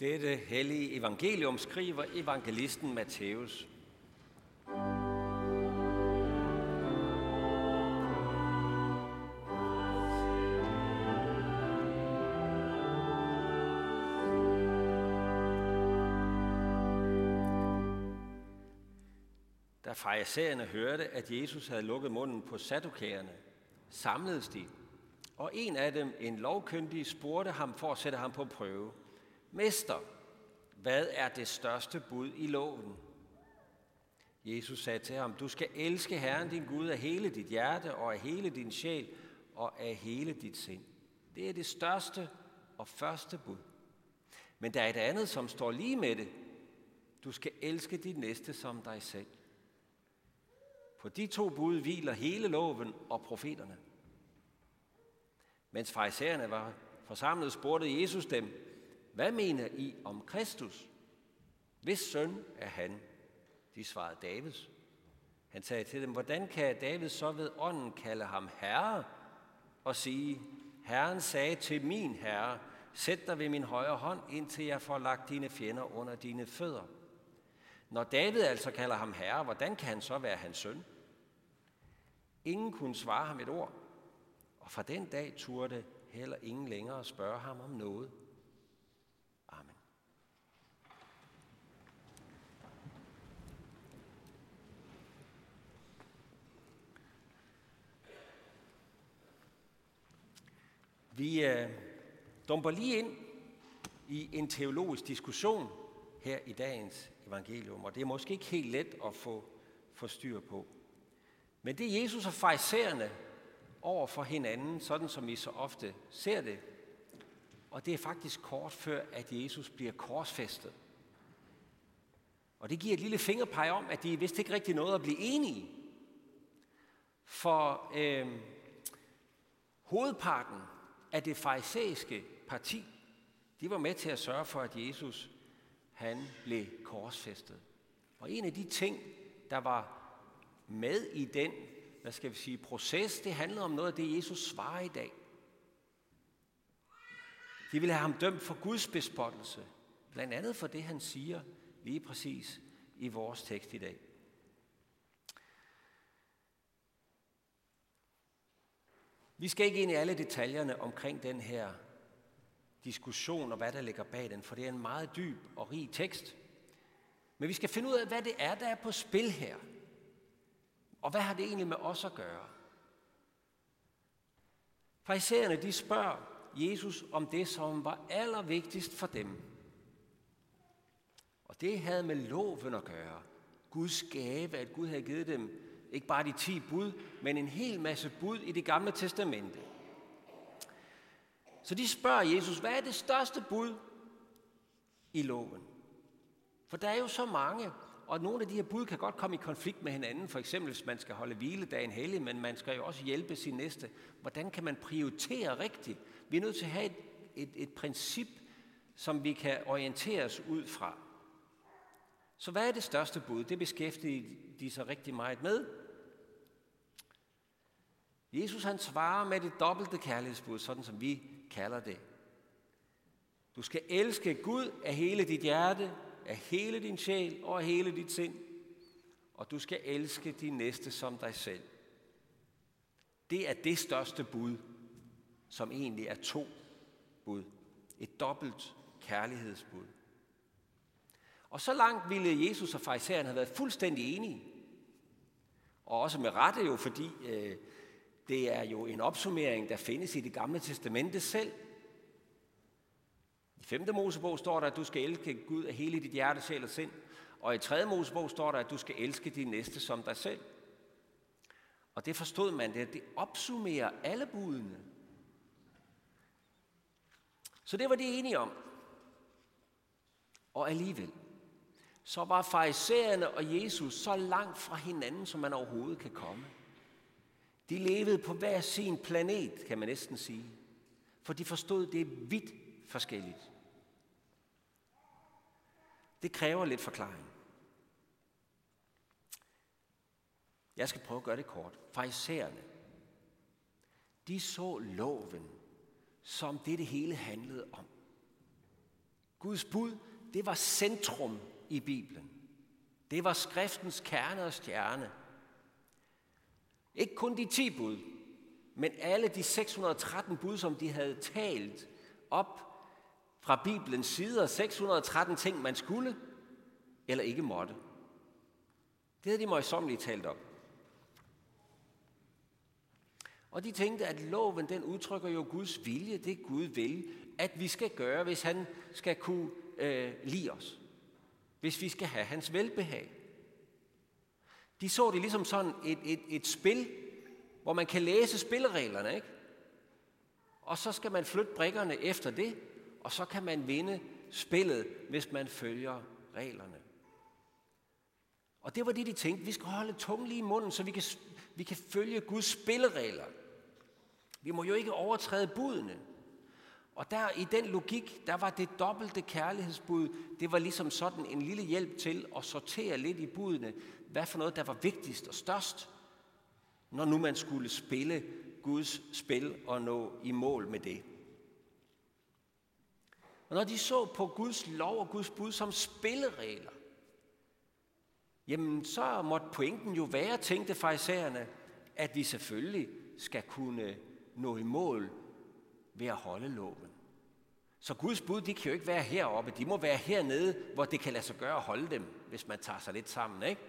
Dette hellige evangelium skriver evangelisten Matthæus. Da farisæerne hørte, at Jesus havde lukket munden på sadukærerne, samledes de, og en af dem, en lovkyndig, spurgte ham for at sætte ham på prøve. Mester, hvad er det største bud i loven? Jesus sagde til ham, du skal elske Herren din Gud af hele dit hjerte og af hele din sjæl og af hele dit sind. Det er det største og første bud. Men der er et andet, som står lige med det. Du skal elske dit næste som dig selv. På de to bud hviler hele loven og profeterne. Mens farisæerne var forsamlet, spurgte Jesus dem, hvad mener I om Kristus? Hvis søn er han? De svarede Davids. Han sagde til dem, hvordan kan David så ved ånden kalde ham herre og sige, Herren sagde til min herre, sæt dig ved min højre hånd, indtil jeg får lagt dine fjender under dine fødder. Når David altså kalder ham herre, hvordan kan han så være hans søn? Ingen kunne svare ham et ord, og fra den dag turde heller ingen længere spørge ham om noget. Vi øh, dumper lige ind i en teologisk diskussion her i dagens evangelium, og det er måske ikke helt let at få, få styr på. Men det er Jesus og fejserne over for hinanden, sådan som vi så ofte ser det. Og det er faktisk kort før, at Jesus bliver korsfæstet. Og det giver et lille fingerpeg om, at de vist ikke rigtig noget at blive enige. For øh, hovedparten at det farisæiske parti, de var med til at sørge for, at Jesus han blev korsfæstet. Og en af de ting, der var med i den, hvad skal vi sige, proces, det handlede om noget af det, Jesus svarer i dag. De ville have ham dømt for Guds bespottelse, blandt andet for det, han siger lige præcis i vores tekst i dag. Vi skal ikke ind i alle detaljerne omkring den her diskussion og hvad der ligger bag den, for det er en meget dyb og rig tekst. Men vi skal finde ud af, hvad det er, der er på spil her. Og hvad har det egentlig med os at gøre? Fraisererne, de spørger Jesus om det, som var allervigtigst for dem. Og det havde med loven at gøre. Guds gave, at Gud havde givet dem ikke bare de ti bud, men en hel masse bud i det gamle testamente. Så de spørger Jesus, hvad er det største bud i loven? For der er jo så mange, og nogle af de her bud kan godt komme i konflikt med hinanden. For eksempel, hvis man skal holde hviledagen hellig, men man skal jo også hjælpe sin næste. Hvordan kan man prioritere rigtigt? Vi er nødt til at have et, et, et princip, som vi kan orientere os ud fra. Så hvad er det største bud? Det beskæftiger de sig rigtig meget med. Jesus han svarer med det dobbelte kærlighedsbud, sådan som vi kalder det. Du skal elske Gud af hele dit hjerte, af hele din sjæl og af hele dit sind. Og du skal elske din næste som dig selv. Det er det største bud, som egentlig er to bud. Et dobbelt kærlighedsbud. Og så langt ville Jesus og farisæerne have været fuldstændig enige. Og også med rette jo, fordi øh, det er jo en opsummering, der findes i det gamle testamente selv. I 5. Mosebog står der, at du skal elske Gud af hele dit hjerte, sjæl og sind. Og i 3. Mosebog står der, at du skal elske din næste som dig selv. Og det forstod man, det, det opsummerer alle budene. Så det var de enige om. Og alligevel, så var farisæerne og Jesus så langt fra hinanden, som man overhovedet kan komme. De levede på hver sin planet, kan man næsten sige. For de forstod det vidt forskelligt. Det kræver lidt forklaring. Jeg skal prøve at gøre det kort. Farisæerne, de så loven som det, det hele handlede om. Guds bud, det var centrum i Bibelen. Det var skriftens kerne og stjerne. Ikke kun de 10 bud, men alle de 613 bud, som de havde talt op fra Bibelens sider, 613 ting, man skulle eller ikke måtte. Det havde de møjsommeligt talt op. Og de tænkte, at loven den udtrykker jo Guds vilje, det Gud vil, at vi skal gøre, hvis han skal kunne øh, lide os. Hvis vi skal have hans velbehag. De så det ligesom sådan et, et, et spil, hvor man kan læse spillereglerne, ikke? Og så skal man flytte brikkerne efter det, og så kan man vinde spillet, hvis man følger reglerne. Og det var det, de tænkte. Vi skal holde tungen lige i munden, så vi kan, vi kan følge Guds spilleregler. Vi må jo ikke overtræde budene. Og der i den logik, der var det dobbelte kærlighedsbud, det var ligesom sådan en lille hjælp til at sortere lidt i budene, hvad for noget, der var vigtigst og størst, når nu man skulle spille Guds spil og nå i mål med det. Og når de så på Guds lov og Guds bud som spilleregler, jamen så måtte pointen jo være, tænkte farisæerne, at vi selvfølgelig skal kunne nå i mål ved at holde loven. Så Guds bud, de kan jo ikke være heroppe, de må være hernede, hvor det kan lade sig gøre at holde dem, hvis man tager sig lidt sammen, ikke?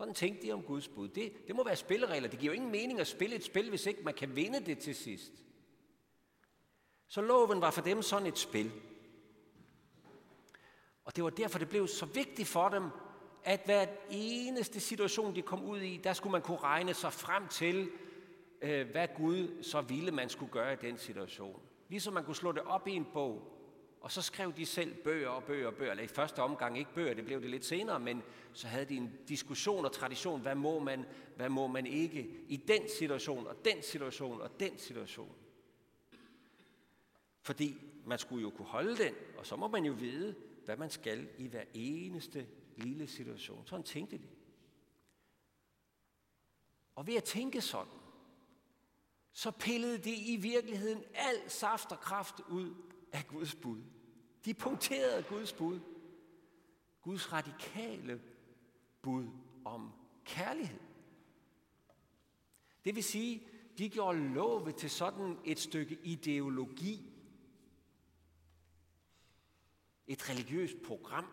Sådan tænkte de om Guds bud. Det, det må være spilleregler. Det giver jo ingen mening at spille et spil, hvis ikke man kan vinde det til sidst. Så loven var for dem sådan et spil. Og det var derfor, det blev så vigtigt for dem, at hver eneste situation, de kom ud i, der skulle man kunne regne sig frem til, øh, hvad Gud så ville, man skulle gøre i den situation. Ligesom man kunne slå det op i en bog, og så skrev de selv bøger og bøger og bøger. Eller i første omgang ikke bøger, det blev det lidt senere, men så havde de en diskussion og tradition. Hvad må man, hvad må man ikke i den situation, og den situation, og den situation. Fordi man skulle jo kunne holde den, og så må man jo vide, hvad man skal i hver eneste lille situation. Sådan tænkte de. Og ved at tænke sådan, så pillede de i virkeligheden al saft og kraft ud af Guds bud. De punkterede Guds bud. Guds radikale bud om kærlighed. Det vil sige, de gjorde lovet til sådan et stykke ideologi. Et religiøst program.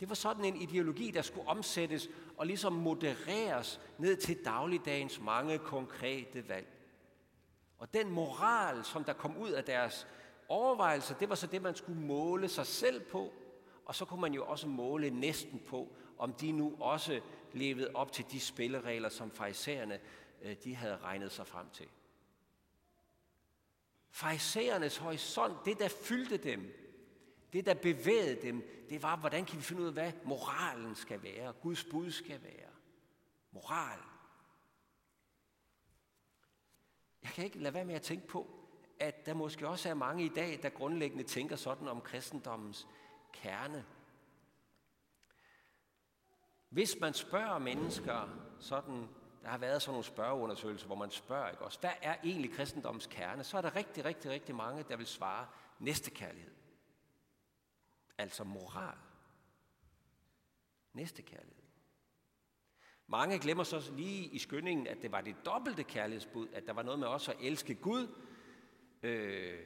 Det var sådan en ideologi, der skulle omsættes og ligesom modereres ned til dagligdagens mange konkrete valg. Og den moral, som der kom ud af deres overvejelser, det var så det, man skulle måle sig selv på, og så kunne man jo også måle næsten på, om de nu også levede op til de spilleregler, som farisæerne øh, de havde regnet sig frem til. Farisæernes horisont, det der fyldte dem, det der bevægede dem, det var, hvordan kan vi finde ud af, hvad moralen skal være, Guds bud skal være. Moral. Jeg kan ikke lade være med at tænke på, at der måske også er mange i dag, der grundlæggende tænker sådan om kristendommens kerne. Hvis man spørger mennesker, sådan, der har været sådan nogle spørgeundersøgelser, hvor man spørger, ikke også, hvad er egentlig kristendommens kerne, så er der rigtig, rigtig, rigtig mange, der vil svare næstekærlighed. Altså moral. Næstekærlighed. Mange glemmer så lige i skyndingen, at det var det dobbelte kærlighedsbud, at der var noget med også at elske Gud, øh,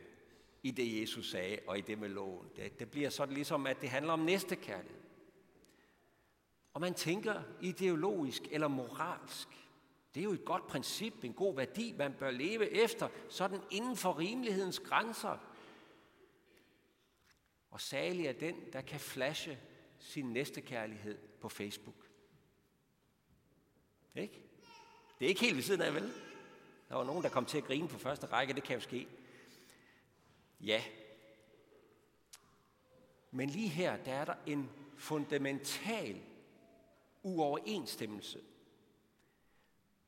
i det Jesus sagde, og i det med loven. Det, det bliver sådan ligesom, at det handler om næstekærlighed. Og man tænker ideologisk eller moralsk. Det er jo et godt princip, en god værdi, man bør leve efter, sådan inden for rimelighedens grænser. Og særlig er den, der kan flashe sin næstekærlighed på Facebook. Ikke? Det er ikke helt ved siden af, vel? Der var nogen, der kom til at grine på første række, det kan jo ske. Ja. Men lige her, der er der en fundamental uoverensstemmelse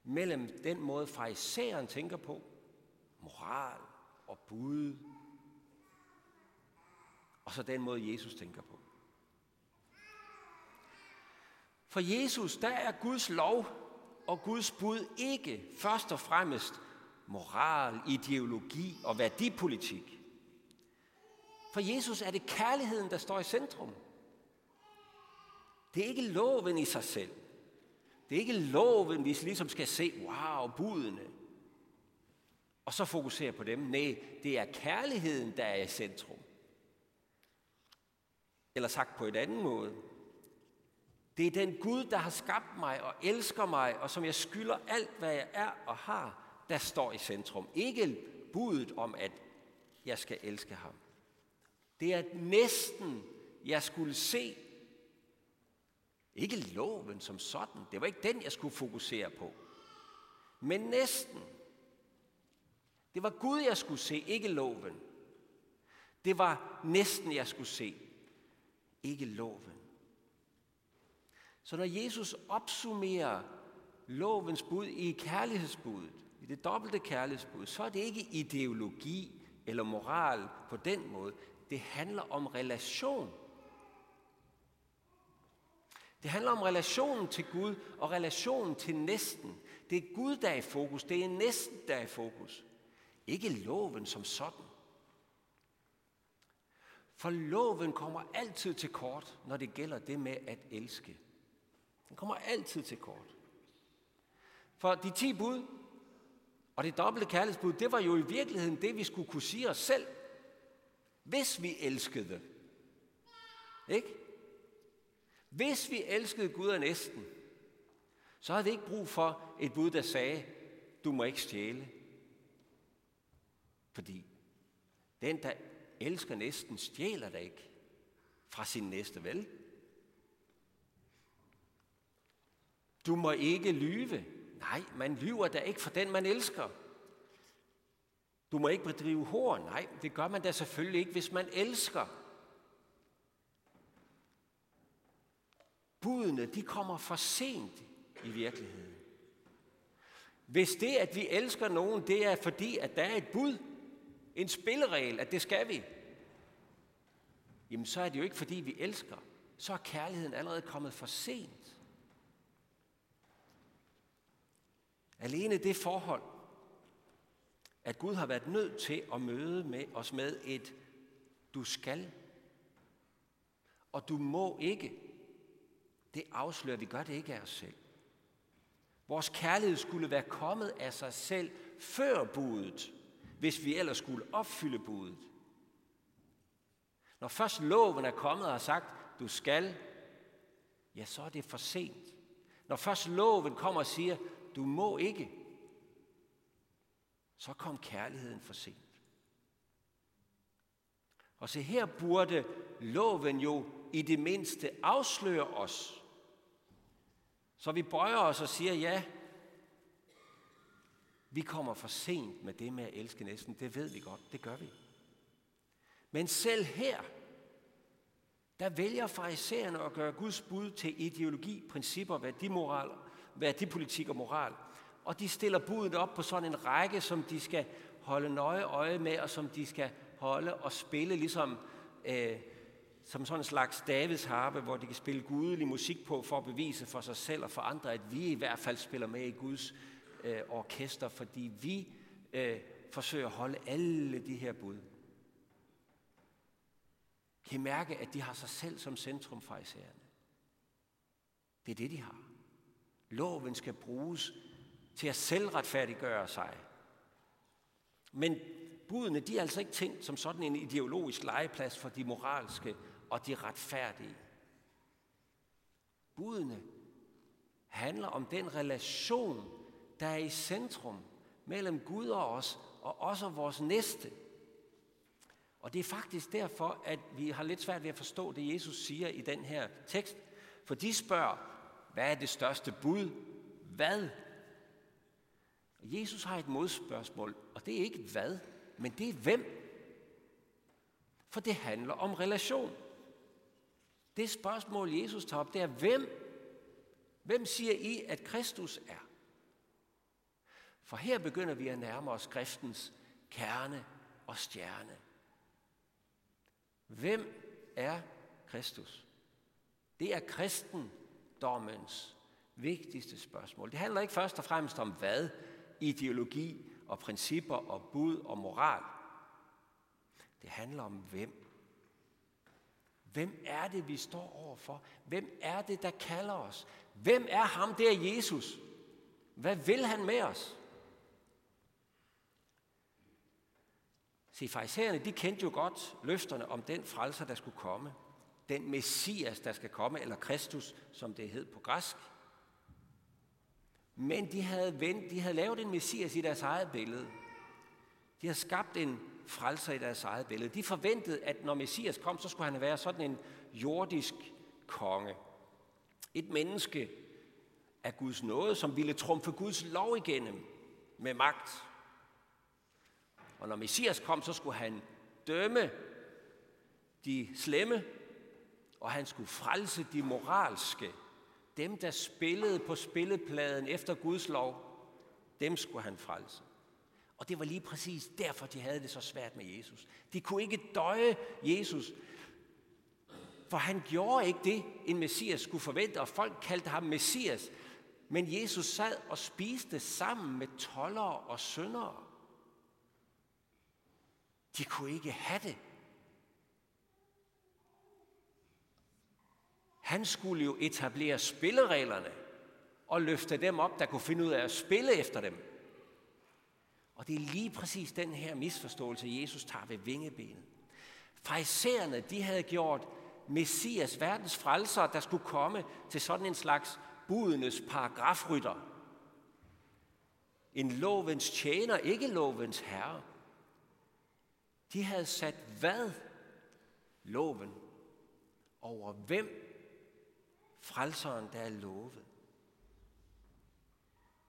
mellem den måde, farisæeren tænker på, moral og bud, og så den måde, Jesus tænker på. For Jesus, der er Guds lov og Guds bud ikke først og fremmest moral, ideologi og værdipolitik. For Jesus er det kærligheden, der står i centrum. Det er ikke loven i sig selv. Det er ikke loven, vi ligesom skal se, wow, budene. Og så fokusere på dem. Nej, det er kærligheden, der er i centrum. Eller sagt på en anden måde. Det er den Gud, der har skabt mig og elsker mig, og som jeg skylder alt, hvad jeg er og har, der står i centrum. Ikke budet om, at jeg skal elske ham. Det er næsten, jeg skulle se. Ikke loven som sådan. Det var ikke den, jeg skulle fokusere på. Men næsten. Det var Gud, jeg skulle se, ikke loven. Det var næsten, jeg skulle se, ikke loven. Så når Jesus opsummerer lovens bud i kærlighedsbuddet, i det dobbelte kærlighedsbud, så er det ikke ideologi eller moral på den måde. Det handler om relation. Det handler om relationen til Gud og relationen til næsten. Det er Gud, der er i fokus. Det er næsten, der er i fokus. Ikke loven som sådan. For loven kommer altid til kort, når det gælder det med at elske. Den kommer altid til kort. For de ti bud og det dobbelte kærlighedsbud, det var jo i virkeligheden det, vi skulle kunne sige os selv, hvis vi elskede. Ikke? Hvis vi elskede Gud og næsten, så havde vi ikke brug for et bud, der sagde, du må ikke stjæle. Fordi den, der elsker næsten, stjæler da ikke fra sin næste vel. Du må ikke lyve. Nej, man lyver da ikke for den, man elsker. Du må ikke bedrive hår. Nej, det gør man da selvfølgelig ikke, hvis man elsker. Budene, de kommer for sent i virkeligheden. Hvis det, at vi elsker nogen, det er fordi, at der er et bud, en spilleregel, at det skal vi, jamen så er det jo ikke fordi, vi elsker. Så er kærligheden allerede kommet for sent. Alene det forhold, at Gud har været nødt til at møde med os med et du skal, og du må ikke, det afslører, vi gør det ikke af os selv. Vores kærlighed skulle være kommet af sig selv før budet, hvis vi ellers skulle opfylde budet. Når først loven er kommet og har sagt, du skal, ja, så er det for sent. Når først loven kommer og siger, du må ikke, så kom kærligheden for sent. Og se, her burde loven jo i det mindste afsløre os. Så vi bøjer os og siger, ja, vi kommer for sent med det med at elske næsten. Det ved vi godt, det gør vi. Men selv her, der vælger farisæerne at gøre Guds bud til ideologi, principper, værdimoral, værdipolitik og moral. Og de stiller budet op på sådan en række, som de skal holde nøje øje med, og som de skal holde og spille ligesom øh, som sådan en slags Davids harpe, hvor de kan spille gudelig musik på for at bevise for sig selv og for andre, at vi i hvert fald spiller med i Guds øh, orkester, fordi vi øh, forsøger at holde alle de her bud. Kan I mærke, at de har sig selv som centrum fra isærerne? Det er det, de har. Loven skal bruges til at selvretfærdiggøre sig. Men budene, de er altså ikke tænkt som sådan en ideologisk legeplads for de moralske og de retfærdige. Budene handler om den relation, der er i centrum mellem Gud og os, og også vores næste. Og det er faktisk derfor, at vi har lidt svært ved at forstå det, Jesus siger i den her tekst. For de spørger, hvad er det største bud? Hvad? Og Jesus har et modspørgsmål, og det er ikke hvad, men det er hvem. For det handler om relation. Det spørgsmål, Jesus tager op, det er hvem? Hvem siger I, at Kristus er? For her begynder vi at nærme os skriftens kerne og stjerne. Hvem er Kristus? Det er kristen dommens vigtigste spørgsmål. Det handler ikke først og fremmest om hvad, ideologi og principper og bud og moral. Det handler om hvem. Hvem er det, vi står overfor? Hvem er det, der kalder os? Hvem er ham der, Jesus? Hvad vil han med os? Se, farisæerne, de kendte jo godt løfterne om den frelser, der skulle komme. Den messias, der skal komme, eller Kristus, som det hed på græsk. Men de havde, vendt, de havde lavet en messias i deres eget billede. De har skabt en frelser i deres eget billede. De forventede, at når messias kom, så skulle han være sådan en jordisk konge. Et menneske af Guds nåde, som ville trumfe Guds lov igennem med magt. Og når Messias kom, så skulle han dømme de slemme, og han skulle frelse de moralske. Dem, der spillede på spillepladen efter Guds lov, dem skulle han frelse. Og det var lige præcis derfor, de havde det så svært med Jesus. De kunne ikke døje Jesus, for han gjorde ikke det, en messias skulle forvente, og folk kaldte ham messias. Men Jesus sad og spiste sammen med tollere og syndere. De kunne ikke have det. Han skulle jo etablere spillereglerne og løfte dem op, der kunne finde ud af at spille efter dem. Og det er lige præcis den her misforståelse, Jesus tager ved vingebenet. Farisæerne, de havde gjort Messias, verdens frelser, der skulle komme til sådan en slags budenes paragrafrytter. En lovens tjener, ikke lovens herre. De havde sat hvad? Loven. Over hvem? Frelseren, der er lovet.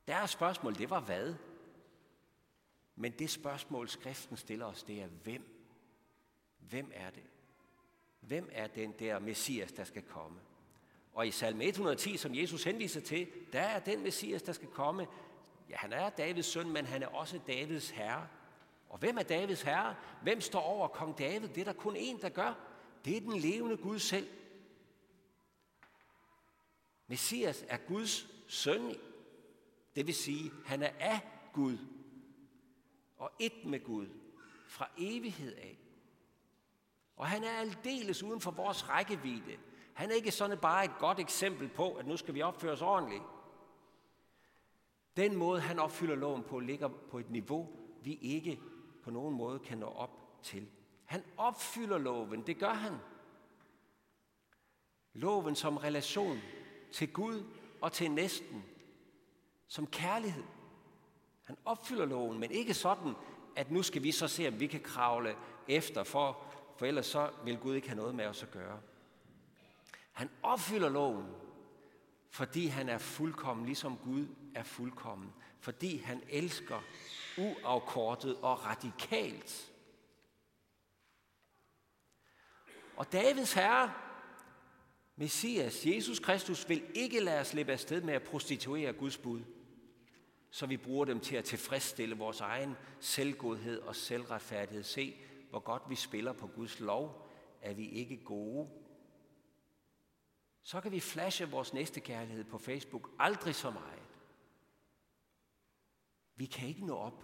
Deres spørgsmål, det var hvad? Men det spørgsmål, skriften stiller os, det er hvem? Hvem er det? Hvem er den der Messias, der skal komme? Og i salme 110, som Jesus henviser til, der er den Messias, der skal komme. Ja, han er Davids søn, men han er også Davids herre. Og hvem er Davids herre? Hvem står over kong David? Det er der kun én, der gør. Det er den levende Gud selv. Messias er Guds søn. Det vil sige, han er af Gud og et med Gud fra evighed af. Og han er aldeles uden for vores rækkevidde. Han er ikke sådan bare et godt eksempel på, at nu skal vi opføre os ordentligt. Den måde, han opfylder loven på, ligger på et niveau, vi ikke på nogen måde kan nå op til. Han opfylder loven, det gør han. Loven som relation til Gud og til næsten, som kærlighed. Han opfylder loven, men ikke sådan, at nu skal vi så se, om vi kan kravle efter, for, for ellers så vil Gud ikke have noget med os at gøre. Han opfylder loven, fordi han er fuldkommen, ligesom Gud er fuldkommen. Fordi han elsker uafkortet og radikalt. Og Davids herre, Messias, Jesus Kristus, vil ikke lade os slippe afsted med at prostituere Guds bud så vi bruger dem til at tilfredsstille vores egen selvgodhed og selvretfærdighed. Se, hvor godt vi spiller på Guds lov, er vi ikke gode. Så kan vi flashe vores næste kærlighed på Facebook aldrig så meget. Vi kan ikke nå op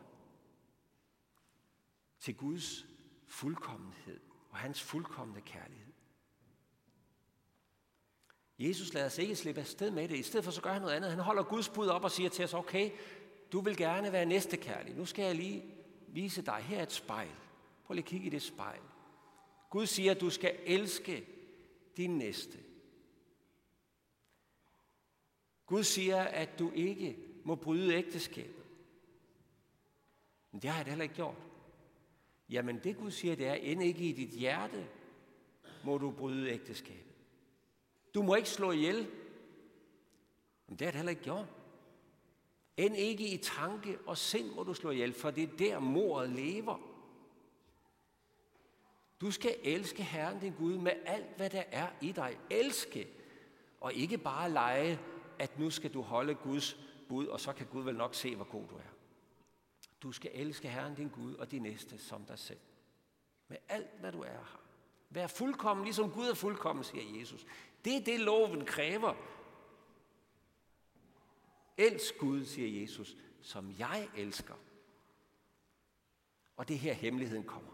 til Guds fuldkommenhed og hans fuldkommende kærlighed. Jesus lader sig ikke slippe afsted med det. I stedet for så gør han noget andet. Han holder Guds bud op og siger til os, okay, du vil gerne være næstekærlig. Nu skal jeg lige vise dig, her er et spejl. Prøv lige at kigge i det spejl. Gud siger, at du skal elske din næste. Gud siger, at du ikke må bryde ægteskabet. Men det har jeg da heller ikke gjort. Jamen det Gud siger, det er, end ikke i dit hjerte må du bryde ægteskabet. Du må ikke slå ihjel. Men det har det heller ikke gjort. End ikke i tanke og sind må du slå ihjel, for det er der mordet lever. Du skal elske Herren din Gud med alt, hvad der er i dig. Elske, og ikke bare lege, at nu skal du holde Guds bud, og så kan Gud vel nok se, hvor god du er. Du skal elske Herren din Gud og de næste som dig selv. Med alt, hvad du er her. Vær fuldkommen, ligesom Gud er fuldkommen, siger Jesus. Det er det, loven kræver, Elsk Gud, siger Jesus, som jeg elsker. Og det er her hemmeligheden kommer.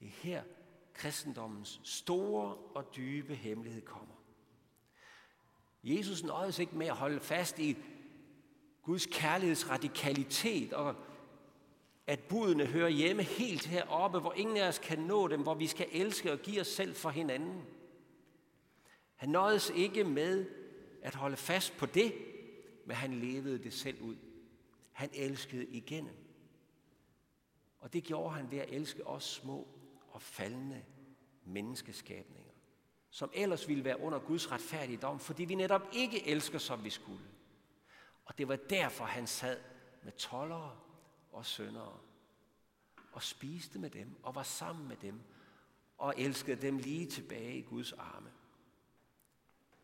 Det er her kristendommens store og dybe hemmelighed kommer. Jesus nøjes ikke med at holde fast i Guds kærligheds radikalitet og at budene hører hjemme helt heroppe, hvor ingen af os kan nå dem, hvor vi skal elske og give os selv for hinanden. Han nøjedes ikke med at holde fast på det, men han levede det selv ud. Han elskede igennem. Og det gjorde han ved at elske os små og faldende menneskeskabninger, som ellers ville være under Guds retfærdige dom, fordi vi netop ikke elsker, som vi skulle. Og det var derfor, han sad med tollere og syndere og spiste med dem og var sammen med dem og elskede dem lige tilbage i Guds arme.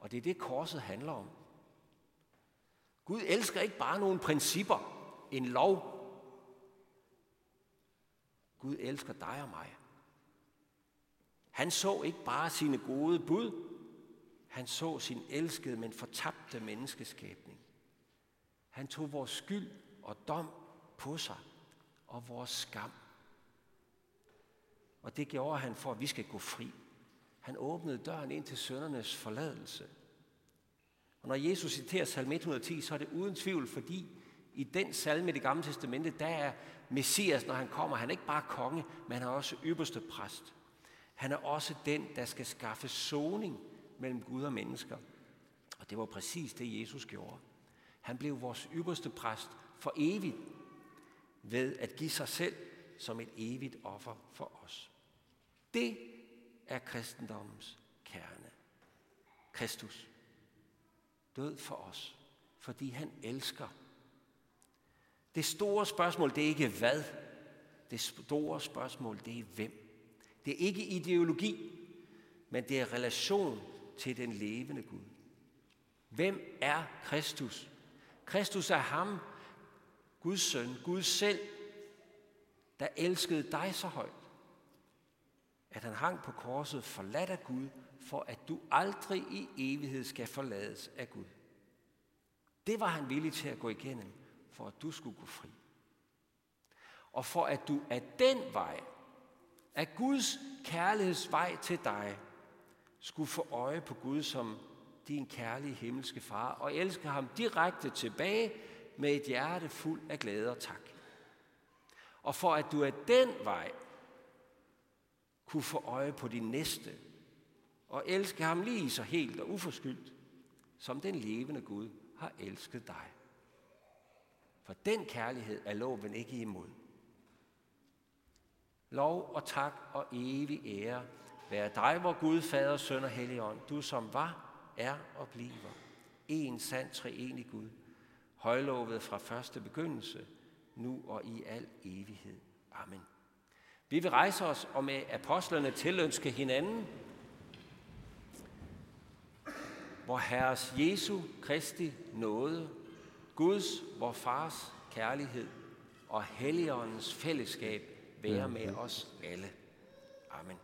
Og det er det, korset handler om. Gud elsker ikke bare nogle principper, en lov. Gud elsker dig og mig. Han så ikke bare sine gode bud, han så sin elskede, men fortabte menneskeskabning. Han tog vores skyld og dom på sig og vores skam. Og det gjorde han for, at vi skal gå fri. Han åbnede døren ind til søndernes forladelse. Og når Jesus citerer salme 110, så er det uden tvivl, fordi i den salme i det gamle testamente, der er Messias, når han kommer, han er ikke bare konge, men han er også ypperste præst. Han er også den, der skal skaffe soning mellem Gud og mennesker. Og det var præcis det, Jesus gjorde. Han blev vores ypperste præst for evigt ved at give sig selv som et evigt offer for os. Det er kristendommens kerne. Kristus død for os, fordi han elsker. Det store spørgsmål, det er ikke hvad. Det store spørgsmål, det er hvem. Det er ikke ideologi, men det er relation til den levende Gud. Hvem er Kristus? Kristus er ham, Guds søn, Gud selv, der elskede dig så højt, at han hang på korset forladt af Gud, for at du aldrig i evighed skal forlades af Gud. Det var han villig til at gå igennem, for at du skulle gå fri. Og for at du af den vej, af Guds kærlighedsvej til dig, skulle få øje på Gud som din kærlige himmelske far, og elske ham direkte tilbage med et hjerte fuld af glæde og tak. Og for at du af den vej kunne få øje på din næste, og elske ham lige så helt og uforskyldt, som den levende Gud har elsket dig. For den kærlighed er loven ikke imod. Lov og tak og evig ære være dig, vor Gud, Fader, Søn og Helligånd, du som var, er og bliver. En sand treenig Gud, højlovet fra første begyndelse, nu og i al evighed. Amen. Vi vil rejse os og med apostlerne tilønske hinanden, hvor Herres Jesu Kristi nåde, Guds, vor Fars kærlighed og Helligåndens fællesskab være med os alle. Amen.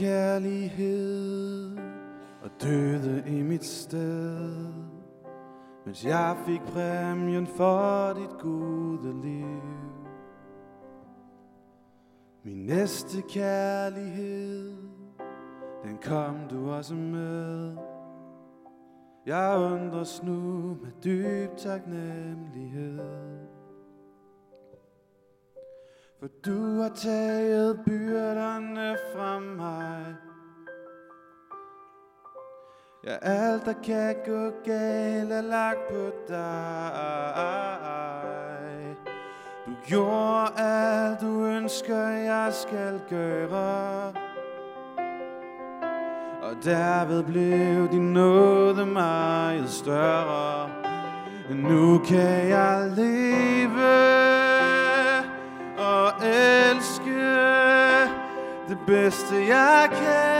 Kærlighed og døde i mit sted, mens jeg fik præmien for dit gode liv. Min næste kærlighed, den kom du også med. Jeg undres nu med dyb taknemmelighed. For du har taget byrderne fra mig. Ja, alt der kan gå galt er lagt på dig. Du gjorde alt du ønsker jeg skal gøre. Og derved blev din nåde meget større. Nu kan jeg leve bedste jeg kan For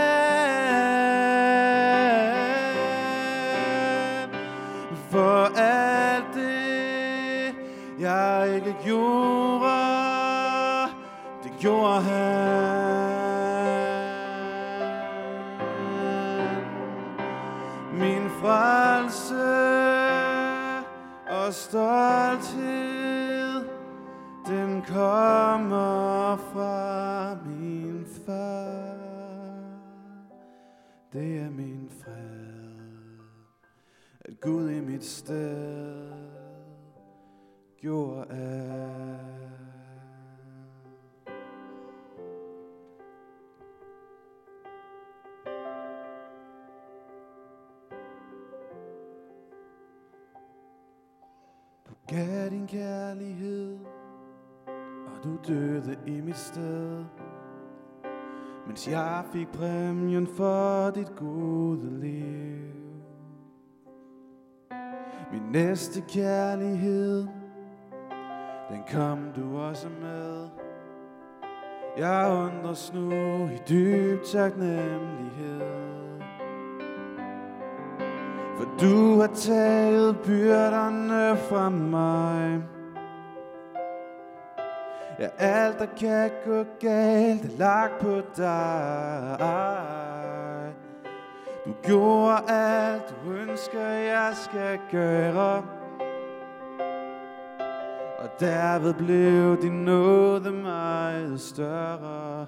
gav din kærlighed, og du døde i mit sted. Mens jeg fik præmien for dit gode liv. Min næste kærlighed, den kom du også med. Jeg undres nu i dyb taknemmelighed. For du har taget byrderne fra mig. Ja, alt der kan gå galt er lagt på dig. Du gjorde alt du ønsker jeg skal gøre. Og derved blev din nåde meget større.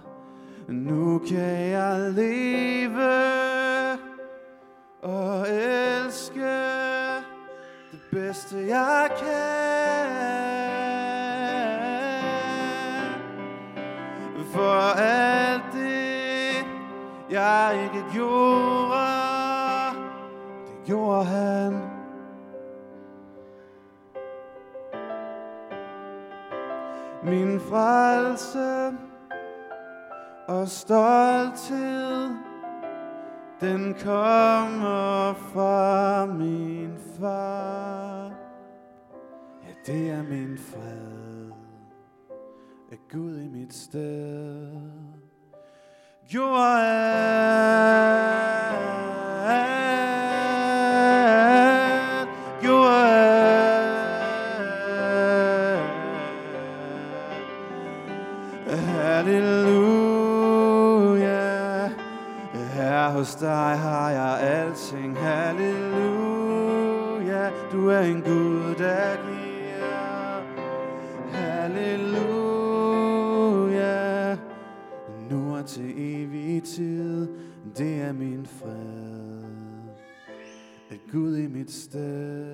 Nu kan jeg leve bedste jeg kan. For alt det jeg ikke gjorde, det gjorde han. Min frelse og stolthed den kommer fra min far. Det er min fred, at Gud i mit sted gjorde alt, gjorde alt. Halleluja. Her hos dig har At Gud